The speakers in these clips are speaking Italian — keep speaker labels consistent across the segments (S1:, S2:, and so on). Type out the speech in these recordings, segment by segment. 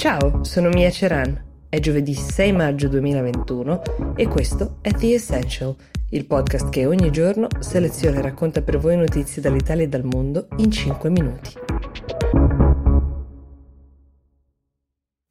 S1: Ciao, sono Mia Ceran. È giovedì 6 maggio 2021 e questo è The Essential, il podcast che ogni giorno seleziona e racconta per voi notizie dall'Italia e dal mondo in 5 minuti.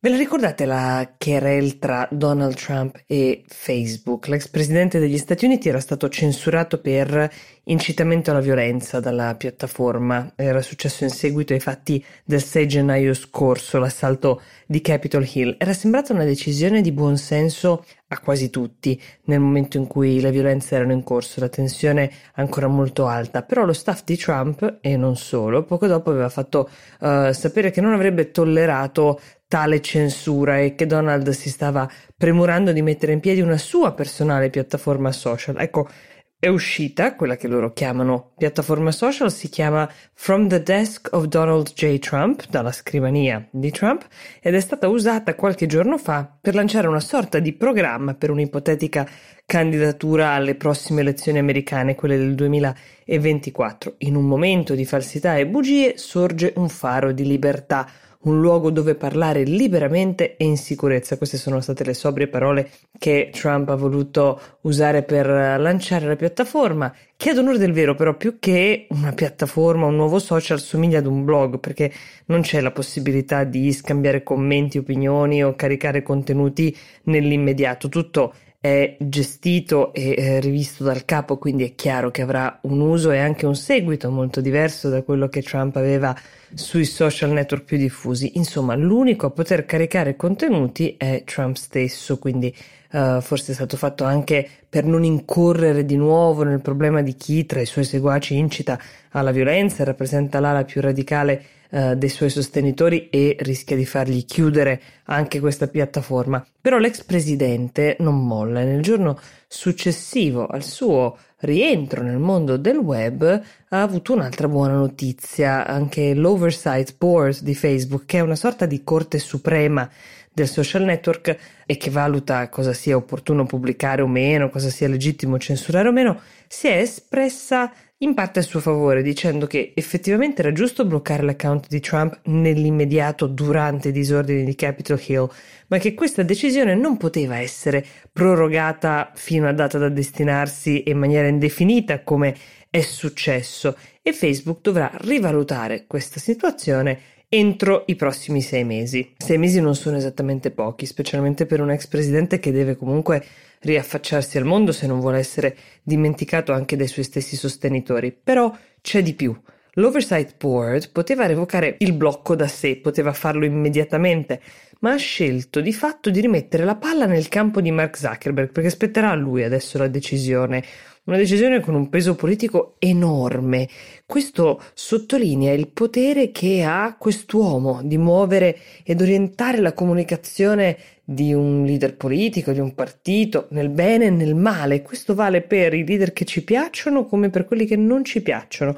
S1: Ve la ricordate la querel tra Donald Trump e Facebook? L'ex presidente degli Stati Uniti era stato censurato per incitamento alla violenza dalla piattaforma. Era successo in seguito ai fatti del 6 gennaio scorso, l'assalto di Capitol Hill. Era sembrata una decisione di buon senso a quasi tutti nel momento in cui le violenze erano in corso, la tensione ancora molto alta. Però lo staff di Trump, e non solo, poco dopo aveva fatto uh, sapere che non avrebbe tollerato tale censura e che Donald si stava premurando di mettere in piedi una sua personale piattaforma social. Ecco, è uscita quella che loro chiamano piattaforma social, si chiama From the Desk of Donald J. Trump, dalla scrivania di Trump, ed è stata usata qualche giorno fa per lanciare una sorta di programma per un'ipotetica candidatura alle prossime elezioni americane, quelle del 2024. In un momento di falsità e bugie sorge un faro di libertà un luogo dove parlare liberamente e in sicurezza. Queste sono state le sobrie parole che Trump ha voluto usare per lanciare la piattaforma, che ad onore del vero però più che una piattaforma, un nuovo social somiglia ad un blog perché non c'è la possibilità di scambiare commenti, opinioni o caricare contenuti nell'immediato. Tutto è gestito e eh, rivisto dal capo, quindi è chiaro che avrà un uso e anche un seguito molto diverso da quello che Trump aveva sui social network più diffusi. Insomma, l'unico a poter caricare contenuti è Trump stesso, quindi uh, forse è stato fatto anche per non incorrere di nuovo nel problema di chi tra i suoi seguaci incita alla violenza e rappresenta l'ala più radicale uh, dei suoi sostenitori e rischia di fargli chiudere anche questa piattaforma. Però l'ex presidente non molla e nel giorno successivo al suo rientro nel mondo del web ha avuto un'altra buona notizia, anche l'Oversight Board di Facebook, che è una sorta di corte suprema del social network e che valuta cosa sia opportuno pubblicare o meno, cosa sia legittimo censurare o meno, si è espressa in parte a suo favore, dicendo che effettivamente era giusto bloccare l'account di Trump nell'immediato durante i disordini di Capitol Hill, ma che questa decisione non poteva essere prorogata fino a data da destinarsi in maniera indefinita come è successo. E Facebook dovrà rivalutare questa situazione entro i prossimi sei mesi. Sei mesi non sono esattamente pochi, specialmente per un ex presidente che deve comunque riaffacciarsi al mondo se non vuole essere dimenticato anche dai suoi stessi sostenitori. Però c'è di più. L'Oversight Board poteva revocare il blocco da sé, poteva farlo immediatamente, ma ha scelto di fatto di rimettere la palla nel campo di Mark Zuckerberg, perché spetterà a lui adesso la decisione. Una decisione con un peso politico enorme. Questo sottolinea il potere che ha quest'uomo di muovere ed orientare la comunicazione di un leader politico, di un partito, nel bene e nel male. Questo vale per i leader che ci piacciono come per quelli che non ci piacciono.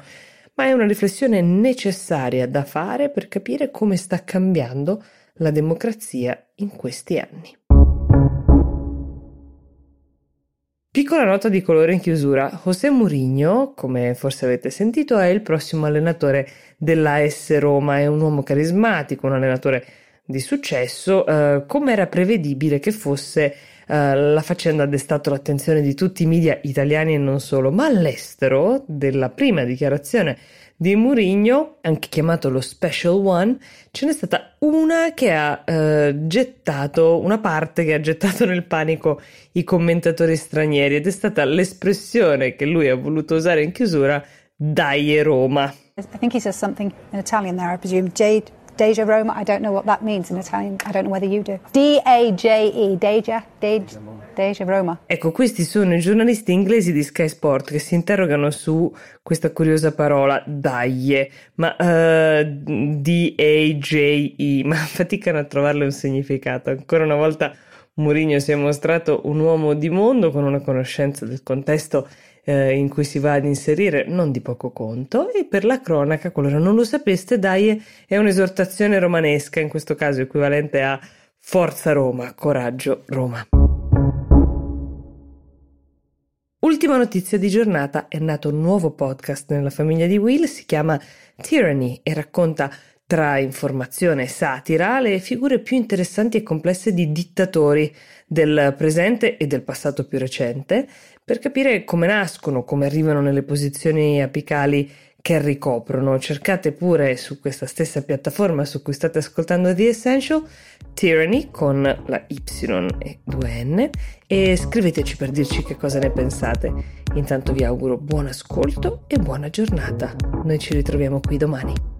S1: Ma è una riflessione necessaria da fare per capire come sta cambiando la democrazia in questi anni. Piccola nota di colore in chiusura. José Mourinho, come forse avete sentito, è il prossimo allenatore dell'AS Roma. È un uomo carismatico, un allenatore di successo. Eh, come era prevedibile che fosse, eh, la faccenda ha destato l'attenzione di tutti i media italiani e non solo, ma all'estero, della prima dichiarazione di Mourinho, anche chiamato lo Special One, ce n'è stata una che ha eh, gettato, una parte che ha gettato nel panico i commentatori stranieri ed è stata l'espressione che lui ha voluto usare in chiusura, Dai Roma. I think he says something in Italian there, I presume. Jade Deja Roma, I don't know what that means in Italian. I don't know whether you do. D-A-J-E, Deja, Deja, Deja Roma. Ecco, questi sono i giornalisti inglesi di Sky Sport che si interrogano su questa curiosa parola daglie, ma uh, D-A-J-E, ma faticano a trovarle un significato. Ancora una volta Mourinho si è mostrato un uomo di mondo con una conoscenza del contesto eh, in cui si va ad inserire non di poco conto e per la cronaca, qualora non lo sapeste, dai è un'esortazione romanesca, in questo caso equivalente a Forza Roma, coraggio Roma. Ultima notizia di giornata, è nato un nuovo podcast nella famiglia di Will, si chiama Tyranny e racconta tra informazione e satira le figure più interessanti e complesse di dittatori del presente e del passato più recente, per capire come nascono, come arrivano nelle posizioni apicali che ricoprono. Cercate pure su questa stessa piattaforma su cui state ascoltando The Essential Tyranny con la Y e 2N e scriveteci per dirci che cosa ne pensate. Intanto vi auguro buon ascolto e buona giornata. Noi ci ritroviamo qui domani.